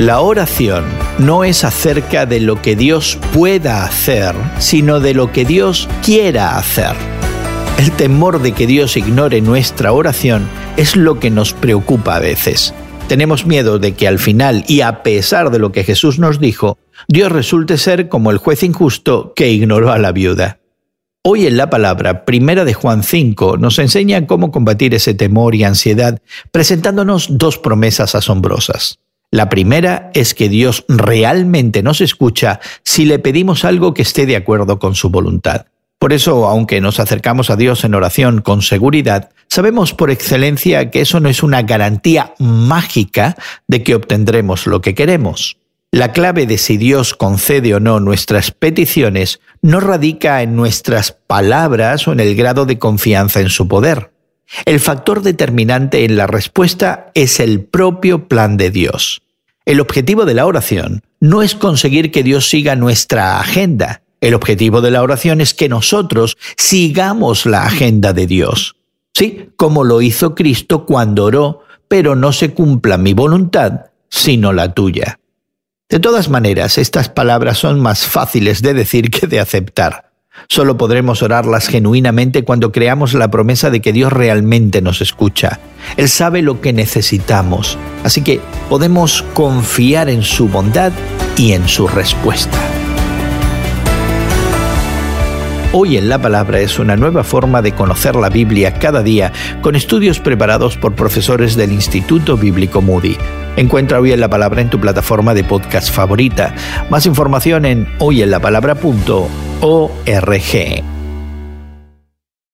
La oración no es acerca de lo que Dios pueda hacer, sino de lo que Dios quiera hacer. El temor de que Dios ignore nuestra oración es lo que nos preocupa a veces. Tenemos miedo de que al final, y a pesar de lo que Jesús nos dijo, Dios resulte ser como el juez injusto que ignoró a la viuda. Hoy en la palabra, primera de Juan 5, nos enseña cómo combatir ese temor y ansiedad, presentándonos dos promesas asombrosas. La primera es que Dios realmente nos escucha si le pedimos algo que esté de acuerdo con su voluntad. Por eso, aunque nos acercamos a Dios en oración con seguridad, sabemos por excelencia que eso no es una garantía mágica de que obtendremos lo que queremos. La clave de si Dios concede o no nuestras peticiones no radica en nuestras palabras o en el grado de confianza en su poder. El factor determinante en la respuesta es el propio plan de Dios. El objetivo de la oración no es conseguir que Dios siga nuestra agenda. El objetivo de la oración es que nosotros sigamos la agenda de Dios. Sí, como lo hizo Cristo cuando oró, pero no se cumpla mi voluntad, sino la tuya. De todas maneras, estas palabras son más fáciles de decir que de aceptar. Solo podremos orarlas genuinamente cuando creamos la promesa de que Dios realmente nos escucha. Él sabe lo que necesitamos, así que podemos confiar en su bondad y en su respuesta. Hoy en la Palabra es una nueva forma de conocer la Biblia cada día con estudios preparados por profesores del Instituto Bíblico Moody. Encuentra Hoy en la Palabra en tu plataforma de podcast favorita. Más información en hoyenlapalabra.org org.